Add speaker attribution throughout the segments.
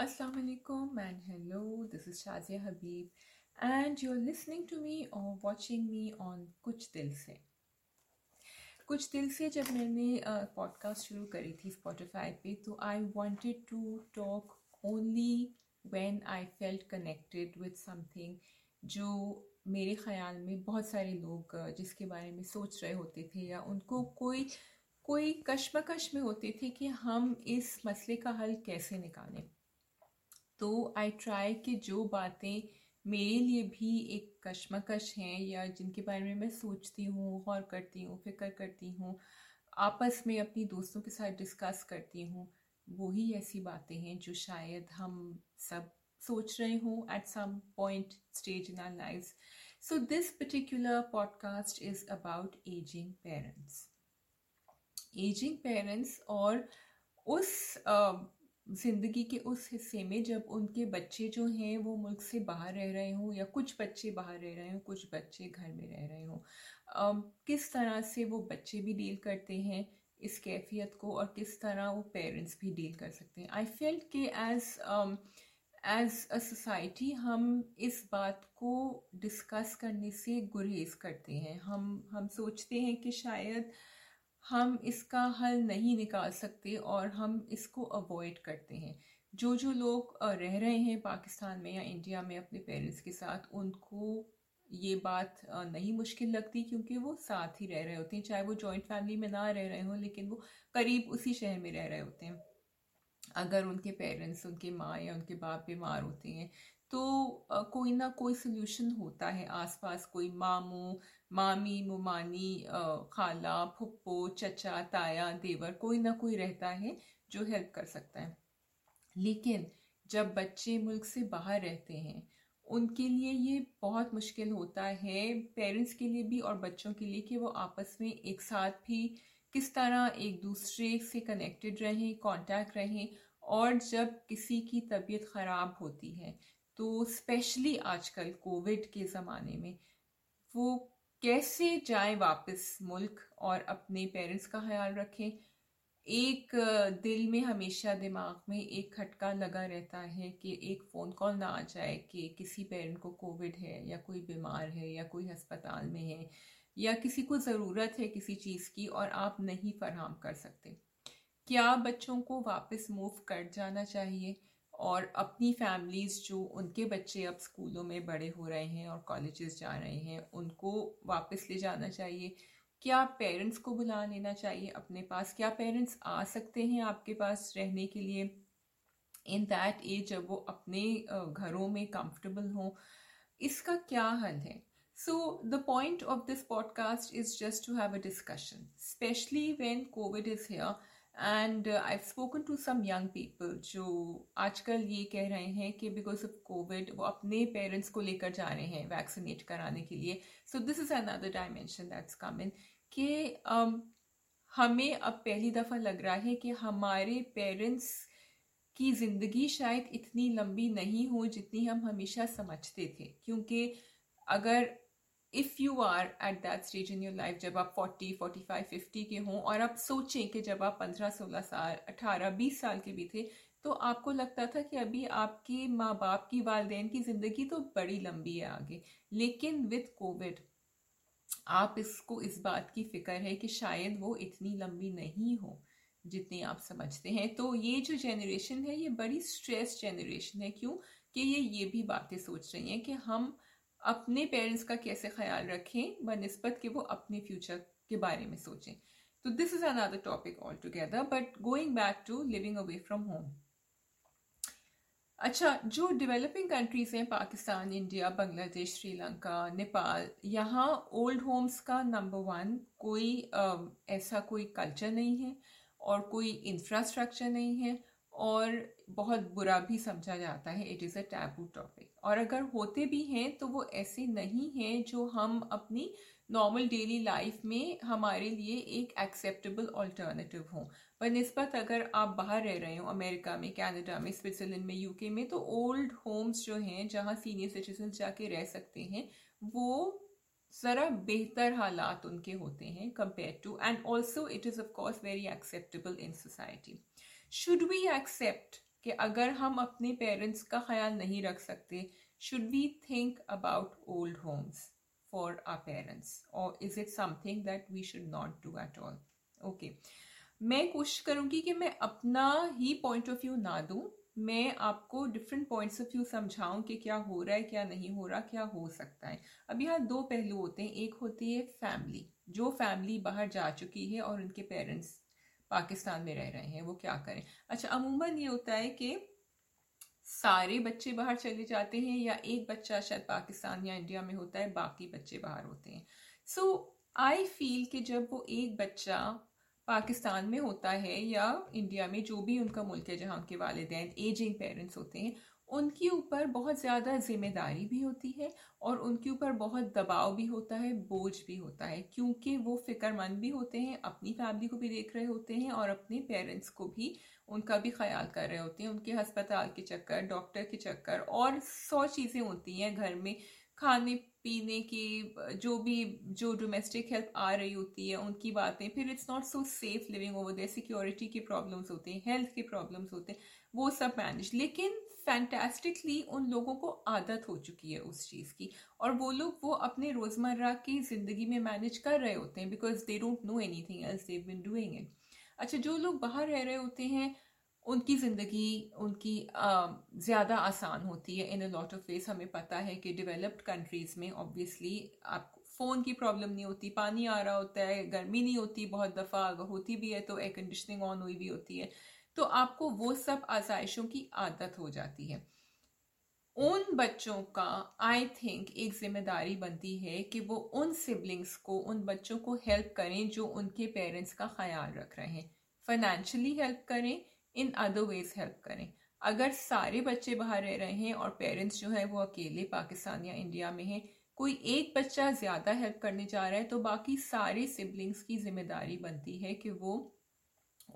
Speaker 1: Assalamu alaikum and hello, this is Shazia Habib and you're listening to me or watching me on कुछ दिल से कुछ दिल से जब मैंने पॉडकास्ट शुरू करी थी स्पॉटिफाई पे तो I wanted to talk only when I felt connected with something जो मेरे ख्याल में बहुत सारे लोग जिसके बारे में सोच रहे होते थे या उनको कोई कोई कश्मकश में होते थे कि हम इस मसले का हल कैसे निकालें। तो आई ट्राई कि जो बातें मेरे लिए भी एक कश्मकश हैं या जिनके बारे में मैं सोचती हूँ गौर करती हूँ फ़िक्र करती हूँ आपस में अपनी दोस्तों के साथ डिस्कस करती हूँ वही ऐसी बातें हैं जो शायद हम सब सोच रहे हों at some point stage in our life so this particular podcast is about ageing parents ageing parents और उस uh, ज़िंदगी के उस हिस्से में जब उनके बच्चे जो हैं वो मुल्क से बाहर रह रहे हों या कुछ बच्चे बाहर रह रहे हों कुछ बच्चे घर में रह रहे हों किस तरह से वो बच्चे भी डील करते हैं इस कैफियत को और किस तरह वो पेरेंट्स भी डील कर सकते हैं? आई फील के एज एज अ सोसाइटी हम इस बात को डिस्कस करने से गुरेज करते हैं। हम हम सोचते हैं कि शायद uh, हम इसका हल नहीं निकाल सकते और हम इसको अवॉइड करते हैं। जो जो लोग रह रहे हैं पाकिस्तान में या इंडिया में अपने पेरेंट्स के साथ, उनको ये बात नहीं मुश्किल लगती क्योंकि वो साथ ही रह रहे होते हैं। चाहे वो जॉइंट फैमिली में ना रह रहे हों, लेकिन वो करीब उसी शहर में रह रहे होते हैं। अगर उनके पेरेंट्स उनके माँ या उनके बाप बीमार होते हैं तो कोई ना कोई सोल्यूशन होता है आसपास, कोई मामू, मामी, मुमानी खाला, फुप्पो, चचा, ताया, देवर, कोई ना कोई रहता है जो हेल्प कर सकता है। लेकिन जब बच्चे मुल्क से बाहर रहते हैं, उनके लिए ये बहुत मुश्किल होता है पेरेंट्स के लिए भी और बच्चों के लिए कि वो आपस में एक साथ भी किस तरह एक दूसरे से कनेक्टेड रहें कांटेक्ट रहें और जब किसी की तबीयत ख़राब होती है तो स्पेशली आजकल कोविड के ज़माने में, वो कैसे जाए वापस मुल्क और अपने पेरेंट्स का ख्याल रखें? एक, दिल में हमेशा दिमाग में एक खटका लगा रहता है कि एक फ़ोन कॉल ना आ जाए कि किसी पेरेंट को कोविड है या कोई बीमार है या कोई अस्पताल में है या किसी को ज़रूरत है किसी चीज़ की और आप नहीं फरहम कर सकते। क्या बच्चों को वापस मूव कर जाना चाहिए? और अपनी फैमिलीज़ जो उनके बच्चे अब स्कूलों में बड़े हो रहे हैं और कॉलेजेस जा रहे हैं, उनको वापस ले जाना चाहिए। क्या पेरेंट्स को बुला लेना चाहिए अपने पास? क्या पेरेंट्स आ सकते हैं आपके पास रहने के लिए? इन दैट एज जब वो अपने घरों में कंफर्टेबल हों, इसका क्या हल है? So the point of this podcast is just to have a discussion specially when Covid is here and I spoken to some young people जो आजकल ये कह रहे हैं कि बिकॉज़ ऑफ़ कोविड वो अपने पेरेंट्स को लेकर जा रहे हैं वैक्सीनेट कराने के लिए। So this is another dimension that's come in कि um, हमें अब पहली दफ़ा लग रहा है कि हमारे पेरेंट्स की ज़िंदगी शायद इतनी लंबी नहीं हो जितनी हम हमेशा समझते थे। क्योंकि अगर if you are at that stage in your life जब आप फोर्टी फोर्टी फाइव फिफ्टी के हों, और आप सोचें कि जब आप पंद्रह, सोलह साल, अठारह, बीस साल के भी थे तो आपको लगता था कि अभी आपके माँ बाप की वालदेन की ज़िंदगी तो बड़ी लंबी है आगे। लेकिन विथ कोविड आप इसको, इस बात की फ़िक्र है कि शायद वो इतनी लंबी नहीं हो, जितनी आप समझते हैं। तो ये जो जनरेशन है, ये बड़ी स्ट्रेस जनरेशन है। क्यों? कि ये ये भी बातें सोच रही हैं कि हम अपने पेरेंट्स का कैसे ख्याल रखें बनस्बत कि वो अपने फ्यूचर के बारे में सोचें। तो this is another topic altogether but going back to living away from home अच्छा जो डेवलपिंग कंट्रीज़ हैं पाकिस्तान इंडिया बांग्लादेश श्रीलंका नेपाल यहाँ ओल्ड होम्स का नंबर वन कोई आ, ऐसा कोई कल्चर नहीं है और कोई इंफ्रास्ट्रक्चर नहीं है और बहुत बुरा भी समझा जाता है it is a taboo topic और अगर होते भी हैं तो वो ऐसे नहीं हैं जो हम अपनी नॉर्मल डेली लाइफ में हमारे लिए एक एक्सेप्टेबल ऑल्टरनेटिव हों। बनस्बत अगर आप बाहर रह रहे हो, अमेरिका में कनाडा में स्विट्ज़रलैंड में यूके में तो ओल्ड होम्स जो हैं, जहाँ सीनियर सिटीजन जाके रह सकते हैं, वो ज़रा बेहतर हालात उनके होते हैं compare to and also it is of course very acceptable in society should we accept कि अगर हम अपने पेरेंट्स का ख्याल नहीं रख सकते should we think about old homes for our parents और is it something that we should not do at all okay मैं कोशिश करूँगी कि मैं अपना ही पॉइंट ऑफ़ व्यू ना दूँ। मैं आपको डिफरेंट पॉइंट्स ऑफ़ व्यू समझाऊं कि क्या हो रहा है, क्या नहीं हो रहा, क्या हो सकता है। अब यहाँ दो पहलू होते हैं। एक होती है फैमिली जो फैमिली बाहर जा चुकी है और उनके पेरेंट्स पाकिस्तान में रह रहे हैं, वो क्या करें? अच्छा अमूमन ये होता है कि सारे बच्चे बाहर चले जाते हैं या एक बच्चा शायद पाकिस्तान या इंडिया में होता है, बाकी बच्चे बाहर होते हैं। सो आई फील कि जब वो एक बच्चा पाकिस्तान में होता है या इंडिया में, जो भी उनका मुल्क है, जहाँ उनके वालदेन एजिंग पेरेंट्स होते हैं उनके ऊपर बहुत ज़्यादा ज़िम्मेदारी भी होती है और उनके ऊपर बहुत दबाव भी होता है, बोझ भी होता है, क्योंकि वो फिक्रमंद भी होते हैं, अपनी फैमिली को भी देख रहे होते हैं और अपने पेरेंट्स को भी उनका भी ख्याल कर रहे होते हैं। उनके अस्पताल के चक्कर, डॉक्टर के चक्कर और सौ चीज़ें होती हैं घर में खाने पीने की, जो भी, जो डोमेस्टिक हेल्प आ रही होती है, उनकी बातें। फिर it's not so safe living over there security के प्रॉब्लम्स होते हैं हेल्थ के प्रॉब्लम्स होते हैं, वो सब मैनेज लेकिन फैंटेस्टिकली उन लोगों को आदत हो चुकी है उस चीज़ की। और वो लोग, वो अपने रोज़मर्रा की ज़िंदगी में मैनेज कर रहे होते हैं because they don't know anything else they've been doing it अच्छा जो लोग बाहर रह रहे होते हैं उनकी ज़िंदगी, उनकी ज़्यादा आसान होती है in a lot of ways हमें पता है कि डेवलप्ड कंट्रीज़ में ऑब्वियसली आप फ़ोन की प्रॉब्लम नहीं होती, पानी आ रहा होता है, गर्मी नहीं होती, बहुत दफ़ा अगर होती भी है तो एयर कंडीशनिंग ऑन हुई भी होती है। तो आपको वो सब आजाइशों की आदत हो जाती है। उन बच्चों का आई थिंक एक ज़िम्मेदारी बनती है कि वो उन सिबलिंग्स को, उन बच्चों को हेल्प करें जो उनके पेरेंट्स का ख्याल रख रहे हैं। फाइनेंशियली हेल्प करें इन अदर वेज हेल्प करें। अगर सारे बच्चे बाहर रह रहे हैं और पेरेंट्स जो है वो अकेले पाकिस्तान या इंडिया में हैं, कोई एक बच्चा ज़्यादा हेल्प करने जा रहा है तो बाकी सारे सिबलिंग्स की ज़िम्मेदारी बनती है कि वो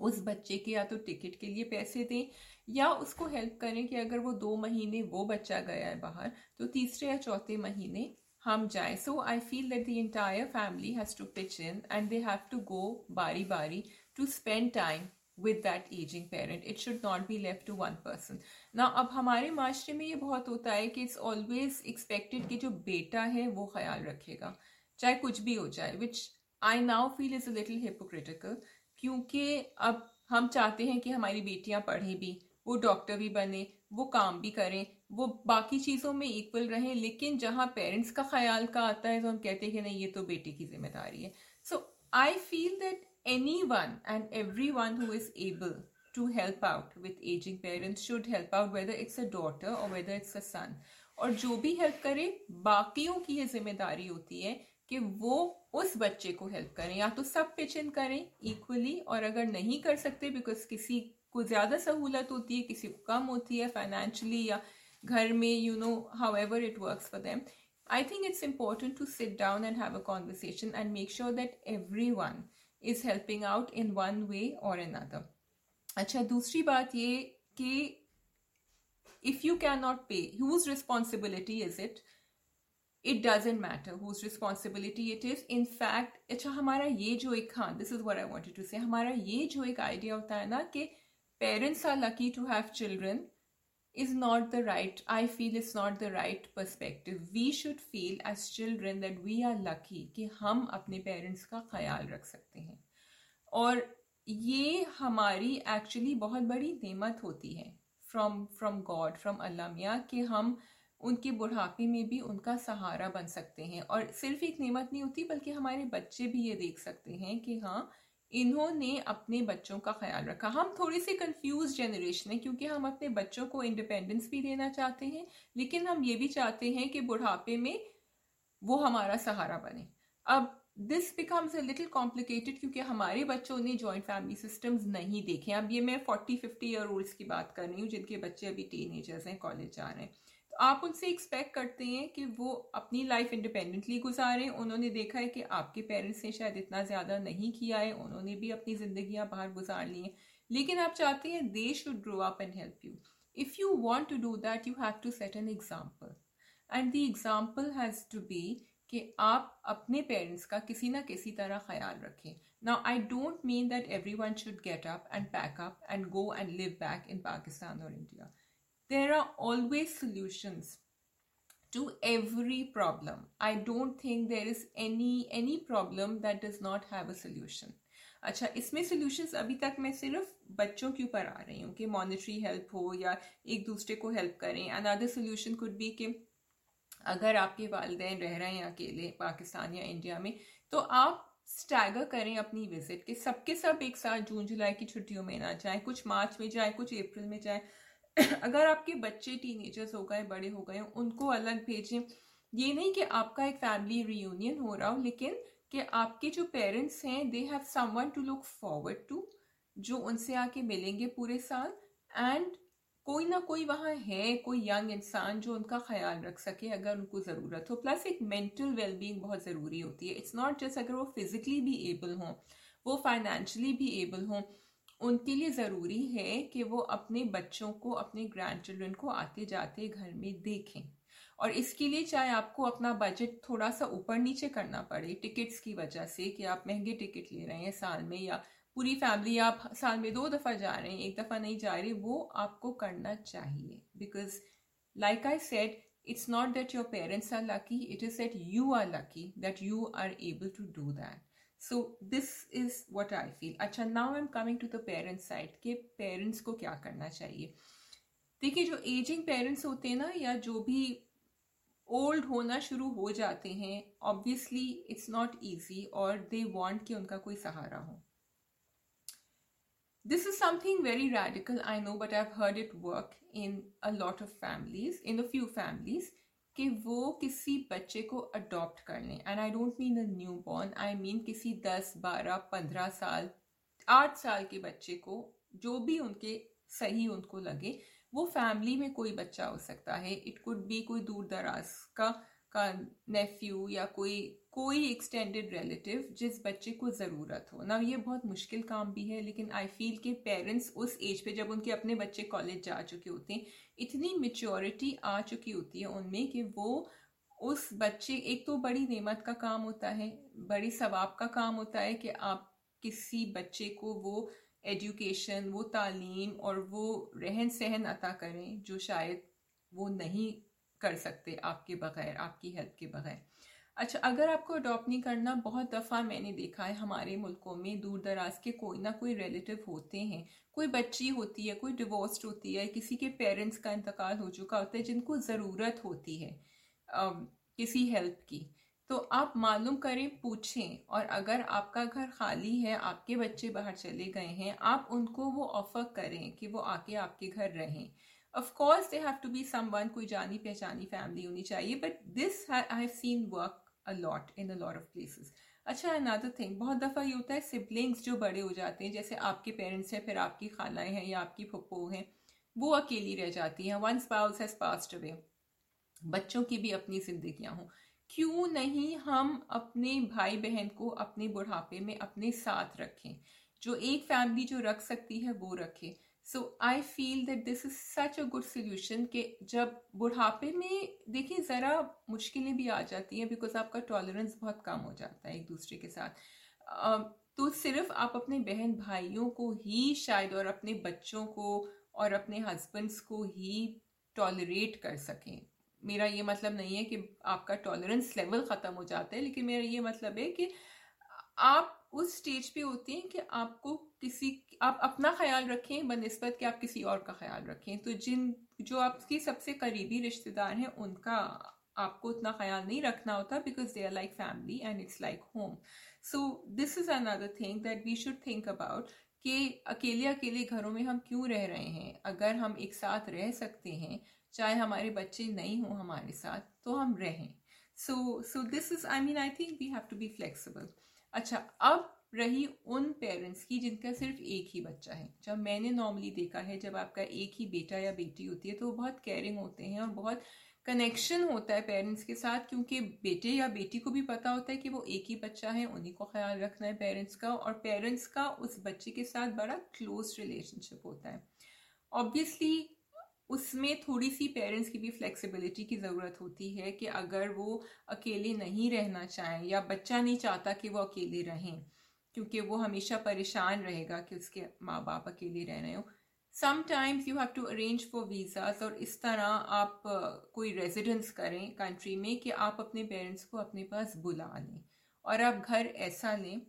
Speaker 1: उस बच्चे के या तो टिकट के लिए पैसे दें या उसको हेल्प करें कि अगर वो दो महीने वो बच्चा गया है बाहर तो तीसरे या चौथे महीने हम जाएँ। So I feel that the entire family has to pitch in and they have to go बारी बारी to spend time with that ageing parent it should not be left to one person ना अब हमारे माशरे में ये बहुत होता है कि इट्स ऑलवेज एक्सपेक्टेड कि जो बेटा है, वो ख्याल रखेगा। चाहे कुछ भी हो जाए which I now feel is a little hypocritical क्योंकि अब हम चाहते हैं कि हमारी बेटियाँ पढ़ें भी, वो डॉक्टर भी बने, वो काम भी करें, वो बाकी चीज़ों में इक्वल रहें, लेकिन जहाँ पेरेंट्स का ख्याल का आता है तो हम कहते हैं कि नहीं, ये तो बेटी की ज़िम्मेदारी है। So I feel that and everyone who is able to help out with ageing parents should help out whether it's a daughter और वेदर इट्स अ सन और जो भी हेल्प करे, बाकियों की ये ज़िम्मेदारी होती है कि वो उस बच्चे को हेल्प करें। या तो सब पिच इन करें इक्वली और अगर नहीं कर सकते बिकॉज़ किसी को ज़्यादा सहूलत होती है, किसी को कम होती है फाइनेंशली या घर में you know however it work for them I think it's important to sit down and have a conversation and make sure that everyone is helping out in one way और इन अदर अच्छा दूसरी बात ये कि if you cannot pay whose responsibility is it it doesn't matter whose responsibility it is in fact अच्छा हमारा ये जो एक हाँ this is were I wanted to say हमारा ये जो एक आइडिया होता है ना कि parents are lucky to have children is not the right, i feel it's not the right perspective. We should feel as children that we are lucky कि हम अपने पेरेंट्स का ख्याल रख सकते हैं। और ये हमारी एक्चुअली बहुत बड़ी नेमत होती है from from God from Allah मियाँ कि हम उनके बुढ़ापे में भी उनका सहारा बन सकते हैं। और सिर्फ़ एक नेमत नहीं होती, बल्कि हमारे बच्चे भी ये देख सकते हैं कि हाँ इन्होंने अपने बच्चों का ख्याल रखा। हम थोड़ी सी कंफ्यूज जनरेशन है, क्योंकि हम अपने बच्चों को इंडिपेंडेंस भी देना चाहते हैं, लेकिन हम ये भी चाहते हैं कि बुढ़ापे में वो हमारा सहारा बने। अब this becomes a little complicated क्योंकि हमारे बच्चों ने जॉइंट फैमिली सिस्टम्स नहीं देखे। अब ये मैं फोर्टी फिफ्टी ईयर ओल्ड्स की बात कर रही हूँ, जिनके बच्चे अभी टीन हैं कॉलेज जा रहे हैं। आप उनसे एक्सपेक्ट करते हैं कि वो अपनी लाइफ इंडिपेंडेंटली गुजारें। उन्होंने देखा है कि आपके पेरेंट्स ने शायद इतना ज़्यादा नहीं किया है। उन्होंने भी अपनी ज़िंदगियाँ बाहर गुजार ली हैं। लेकिन आप चाहते हैं they should grow up and help you if you want to do that you have to set an example and the example has to be कि आप अपने पेरेंट्स का किसी ना किसी तरह ख्याल रखें। Now, I don't mean that everyone should get up and pack up and go and live back in Pakistan और India. There are always solutions to every problem. I don't think there is any any problem that does not have a solution. अच्छा इसमें solutions अभी तक मैं सिर्फ़ बच्चों के ऊपर आ रही हूँ कि मॉनिटरी हेल्प हो या एक दूसरे को हेल्प करें अनदर सोल्यूशन कुड बी कि अगर आपके वालदेन रह रहे हैं अकेले पाकिस्तान या इंडिया में तो आप स्टैगर करें अपनी विज़िट के सबके सब एक साथ जून जुलाई की छुट्टियों में ना जाए, कुछ मार्च में जाए, कुछ अप्रैल में जाए अगर आपके बच्चे टीनेजर्स हो गए, बड़े हो गए, उनको अलग भेजें। ये नहीं कि आपका एक फैमिली रियूनियन हो रहा हो, लेकिन कि आपके जो पेरेंट्स हैं they have someone to look forward to जो उनसे आके मिलेंगे पूरे साल। एंड कोई ना कोई वहाँ है, कोई यंग इंसान जो उनका ख्याल रख सके अगर उनको ज़रूरत हो। प्लस एक मेंटल वेलबींग बहुत ज़रूरी होती है। इट्स नॉट जस्ट अगर वो फिजिकली भी एबल हों, वो फाइनेंशली भी एबल हों उनके लिए ज़रूरी है कि वो अपने बच्चों को, अपने ग्रैंड चिल्ड्रन को आते जाते घर में देखें। और इसके लिए चाहे आपको अपना बजट थोड़ा सा ऊपर नीचे करना पड़े टिकट्स की वजह से कि आप महँगे टिकट ले रहे हैं साल में या पूरी फैमिली आप साल में दो दफ़ा जा रहे हैं, एक दफ़ा नहीं जा रहे, वो आपको करना चाहिए। Because like I said it's not that your parents are lucky it is that you are lucky that you are able to do that so this is what I feel अच्छा now I am coming to the parents side के parents को क्या करना चाहिए? देखिए जो ageing parents होते हैं ना या जो भी ओल्ड होना शुरू हो जाते हैं ऑब्वियसली इट्स नॉट ईजी और दे वॉन्ट कि उनका कोई सहारा हो। This is something very radical, I know, but I've heard it work in a lot of families in a few families, कि वो किसी बच्चे को अडॉप्ट कर लें and I don't mean a newborn I mean किसी दस, बारह, पंद्रह साल, आठ साल के बच्चे को, जो भी उनके सही उनको लगे, वो फैमिली में कोई बच्चा हो सकता है। इट कुड बी कोई दूर दराज का का नेफ्यू या कोई कोई एक्सटेंडेड रिलेटिव जिस बच्चे को ज़रूरत हो। ना ये बहुत मुश्किल काम भी है, लेकिन आई फील के पेरेंट्स उस एज पे जब उनके अपने बच्चे कॉलेज जा चुके होते हैं, इतनी मेच्योरिटी आ चुकी होती है उनमें कि वो उस बच्चे, एक तो बड़ी नेमत का काम होता है, बड़ी सवाब का काम होता है कि आप किसी बच्चे को वो एजुकेशन वो तालीम और वो रहन सहन अता करें जो शायद वो नहीं कर सकते आपके बगैर, आपकी हेल्प के बगैर। अच्छा अगर आपको अडॉप्ट नहीं करना बहुत दफ़ा मैंने देखा है हमारे मुल्कों में दूर दराज के कोई ना कोई रिलेटिव होते हैं। कोई बच्ची होती है कोई डिवोर्स्ड होती है किसी के पेरेंट्स का इंतकाल हो चुका होता है जिनको ज़रूरत होती है आ, किसी हेल्प की। तो आप मालूम करें पूछें और अगर आपका घर खाली है आपके बच्चे बाहर चले गए हैं आप उनको वो ऑफ़र करें कि वो आके आपके घर रहें। Course they have to be someone कोई जानी पहचानी फैमिली होनी चाहिए but this I have seen work a lot in a lot of places अच्छा अनदर थिंग बहुत दफ़ा ये होता है सिबलिंग्स जो बड़े हो जाते हैं, जैसे आपके पेरेंट्स हैं, फिर आपकी खालाएँ हैं या आपकी पप्पो हैं, वो अकेली रह जाती हैं। One spouse has passed away बच्चों की भी अपनी जिंदगियाँ हों। क्यों नहीं हम अपने भाई बहन को अपने बुढ़ापे में अपने साथ रखें? जो एक फैमिली जो रख सकती है, वो रखें। So I feel that this is such a good solution कि जब बुढ़ापे में, देखिए, ज़रा मुश्किलें भी आ जाती हैं बिकॉज़ आपका टॉलरेंस बहुत कम हो जाता है एक दूसरे के साथ। तो सिर्फ़ आप अपने बहन भाइयों को ही शायद और अपने बच्चों को और अपने हस्बैंड्स को ही टॉलरेट कर सकें। मेरा ये मतलब नहीं है कि आपका टॉलरेंस लेवल ख़त्म हो जाता है, लेकिन मेरा ये मतलब है कि आप उस स्टेज पे होते हैं कि आपको किसी, आप अपना ख्याल रखें, बनस्बत कि आप किसी और का ख्याल रखें। तो जिन, जो आपके सबसे करीबी रिश्तेदार हैं, उनका आपको उतना ख्याल नहीं रखना होता because they are like family and it's like home so this is another thing that we should think about कि अकेले अकेले घरों में हम क्यों रह रहे हैं? अगर हम एक साथ रह सकते हैं, चाहे हमारे बच्चे नहीं हों हमारे साथ तो हम रहें। So so this is I mean I think we have to be flexible अच्छा अब रही उन पेरेंट्स की जिनका सिर्फ़ एक ही बच्चा है। जब मैंने नॉर्मली देखा है, जब आपका एक ही बेटा या बेटी होती है तो वो बहुत केयरिंग होते हैं और बहुत कनेक्शन होता है पेरेंट्स के साथ, क्योंकि बेटे या बेटी को भी पता होता है कि वो एक ही बच्चा है, उन्हीं को ख्याल रखना है पेरेंट्स का और पेरेंट्स का उस बच्चे के साथ बड़ा क्लोज रिलेशनशिप होता है। ऑब्वियसली उसमें थोड़ी सी पेरेंट्स की भी फ्लेक्सिबिलिटी की ज़रूरत होती है कि अगर वो अकेले नहीं रहना चाहें या बच्चा नहीं चाहता कि वो अकेले रहें, क्योंकि वो हमेशा परेशान रहेगा कि उसके माँ बाप अकेले रह रहे हो। Sometimes you have to arrange for visas और इस तरह आप, कोई रेजिडेंस करें कंट्री में कि आप अपने पेरेंट्स को अपने पास बुला लें और आप घर ऐसा लें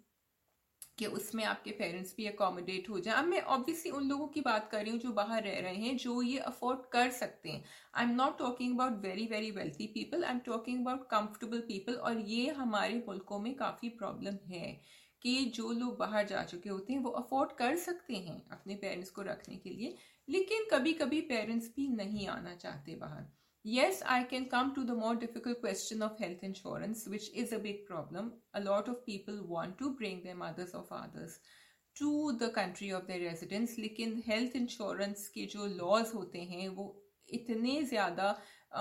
Speaker 1: कि उसमें आपके पेरेंट्स भी अकोमोडेट हो जाए। अब मैं ऑब्वियसली उन लोगों की बात कर रही हूँ जो बाहर रह रहे हैं, जो ये अफोर्ड कर सकते हैं। I am not talking about very very wealthy people I am talking about comfortable people और ये हमारे मुल्कों में काफ़ी प्रॉब्लम है कि जो लोग बाहर जा चुके होते हैं, वो अफोर्ड कर सकते हैं अपने पेरेंट्स को रखने के लिए। लेकिन कभी कभी पेरेंट्स भी नहीं आना चाहते बाहर। Yes, I can come to the more difficult question of health insurance, which is a big problem. A lot of people want to bring their mothers or fathers to the country of their residence, लेकिन health insurance के जो laws होते हैं वो इतने ज़्यादा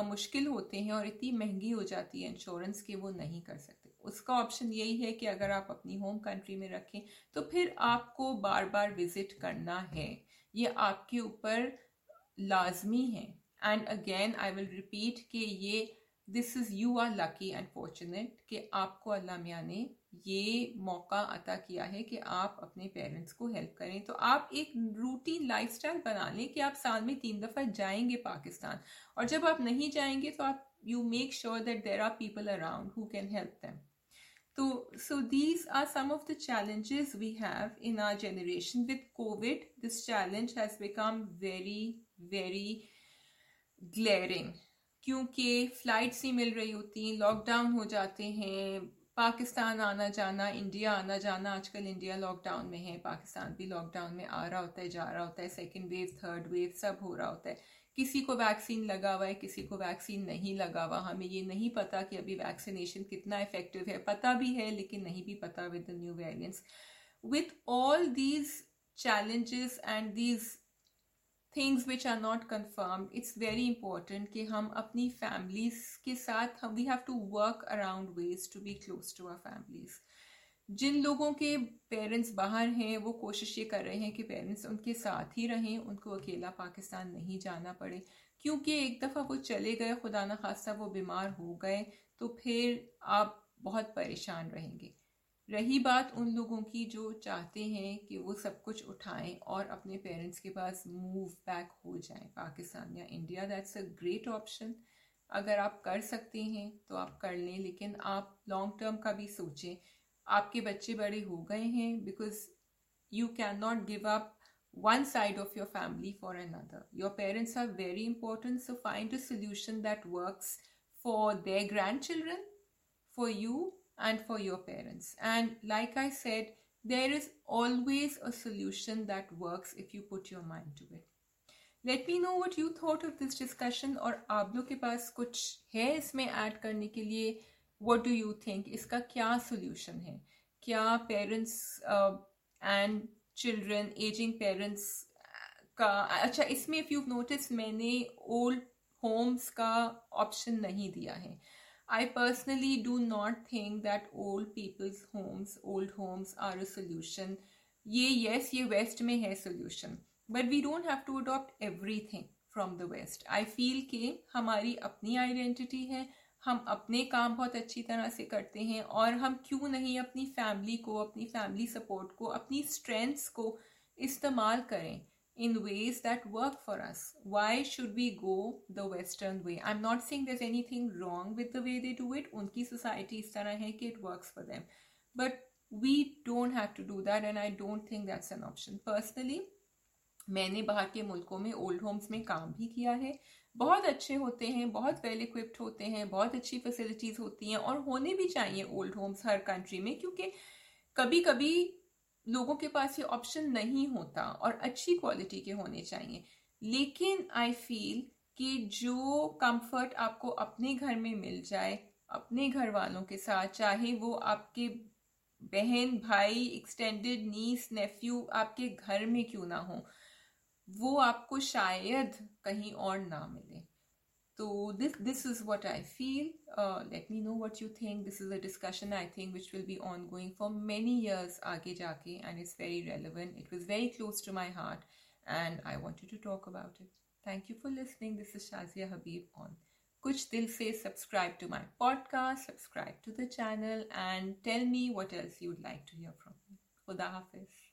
Speaker 1: मुश्किल होते हैं और इतनी महँगी हो जाती है इंश्योरेंस कि वो नहीं कर सकते उसका ऑप्शन यही है कि अगर आप अपनी होम कंट्री में रखें तो फिर आपको बार बार विज़िट करना है ये आपके ऊपर लाजमी है and again I will repeat कि ये this is you are lucky and fortunate कि आपको अल्लाह मियाँ ने ये मौका अता किया है कि आप अपने पेरेंट्स को हेल्प करें। तो आप एक रूटीन लाइफस्टाइल बना लें कि आप साल में तीन दफ़ा जाएँगे पाकिस्तान। और जब आप नहीं जाएँगे तो आप you make sure that there are people around who can help them तो so these are some of the challenges we have in our generation. With covid, this challenge has become very very glaring क्योंकि flights ही मिल रही होती lockdown हो जाते हैं, पाकिस्तान आना जाना इंडिया आना जाना, आजकल इंडिया लॉकडाउन में है, पाकिस्तान भी लॉकडाउन में आ रहा होता है, जा रहा होता है सेकेंड वेव थर्ड वेव सब हो रहा होता है। किसी को वैक्सीन लगा हुआ है, किसी को वैक्सीन नहीं लगा हुआ, हमें ये नहीं पता कि अभी वैक्सीनेशन कितना इफ़ेक्टिव है, पता भी है, लेकिन नहीं भी पता with the new variants with all these challenges and these things which are not confirm it's very important कि हम अपनी फैमिलीज़ के साथ we have to work around ways to be close to our families जिन लोगों के parents बाहर हैं, वो कोशिश ये कर रहे हैं कि पेरेंट्स उनके साथ ही रहें, उनको अकेला पाकिस्तान नहीं जाना पड़े। क्योंकि एक दफ़ा वो चले गए, खुदा न खासा वो बीमार हो गए तो फिर आप बहुत परेशान रहेंगे। रही बात उन लोगों की जो चाहते हैं कि वो सब कुछ उठाएँ और अपने पेरेंट्स के पास मूव बैक हो जाएँ पाकिस्तान या India that's a great option अगर आप कर सकते हैं तो आप कर लें लेकिन आप लॉन्ग टर्म का भी सोचें आपके बच्चे बड़े हो गए हैं because you cannot give up one one side of your family for another. Your parents are very important, so find a solution that works for their grandchildren, for you, and for your parents. And like I said, there is always a solution that works if you put your mind to it. Let me know what you thought of this discussion और आप लोग के पास कुछ है इसमें add करने के लिए what do you think इसका क्या solution है क्या uh, and children aging parents का अच्छा इसमें if you've noticed मैंने old homes का option नहीं दिया है I personally do not think that old people's homes, old homes are a solution. ये yes ये west में है solution. But we don't have to adopt everything from the west. I feel कि हमारी अपनी identity है हम अपने काम बहुत अच्छी तरह से करते हैं और हम क्यों नहीं अपनी फैमिली को अपनी फैमिली सपोर्ट को अपनी स्ट्रेंथ्स को इस्तेमाल करें in ways that work for us. Why should we go the Western way? I'm not saying there's anything wrong with the way they do it. Unki society is tarah hai ki it works for them. But we don't have to do that and I don't think that's an option. Personally, मैंने बाहर के मुल्कों में old Holmes में काम भी किया है बहुत अच्छे होते हैं बहुत वेल इक्विप्ड होते हैं बहुत अच्छी फैसिलिटीज़ होती हैं और होने भी चाहिए ओल्ड होम्स हर कंट्री में क्योंकि कभी कभी लोगों के पास ये ऑप्शन नहीं होता और अच्छी क्वालिटी के होने चाहिए। लेकिन आई फील कि जो कंफर्ट आपको अपने घर में मिल जाए, अपने घर वालों के साथ, चाहे वो आपके बहन, भाई एक्सटेंडेड नीस नेफ्यू आपके घर में क्यों ना हो, वो आपको शायद कहीं और ना मिले। so this this is what i feel. Uh, let me know what you think. This is a discussion i think which will be ongoing for many years aage jaake and it's very relevant. It was very close to my heart and i wanted to talk about it. Thank you for listening. This is shazia habib on kuch dil se. Subscribe to my podcast subscribe to the channel and tell me what else you'd like to hear from me. Khuda hafiz.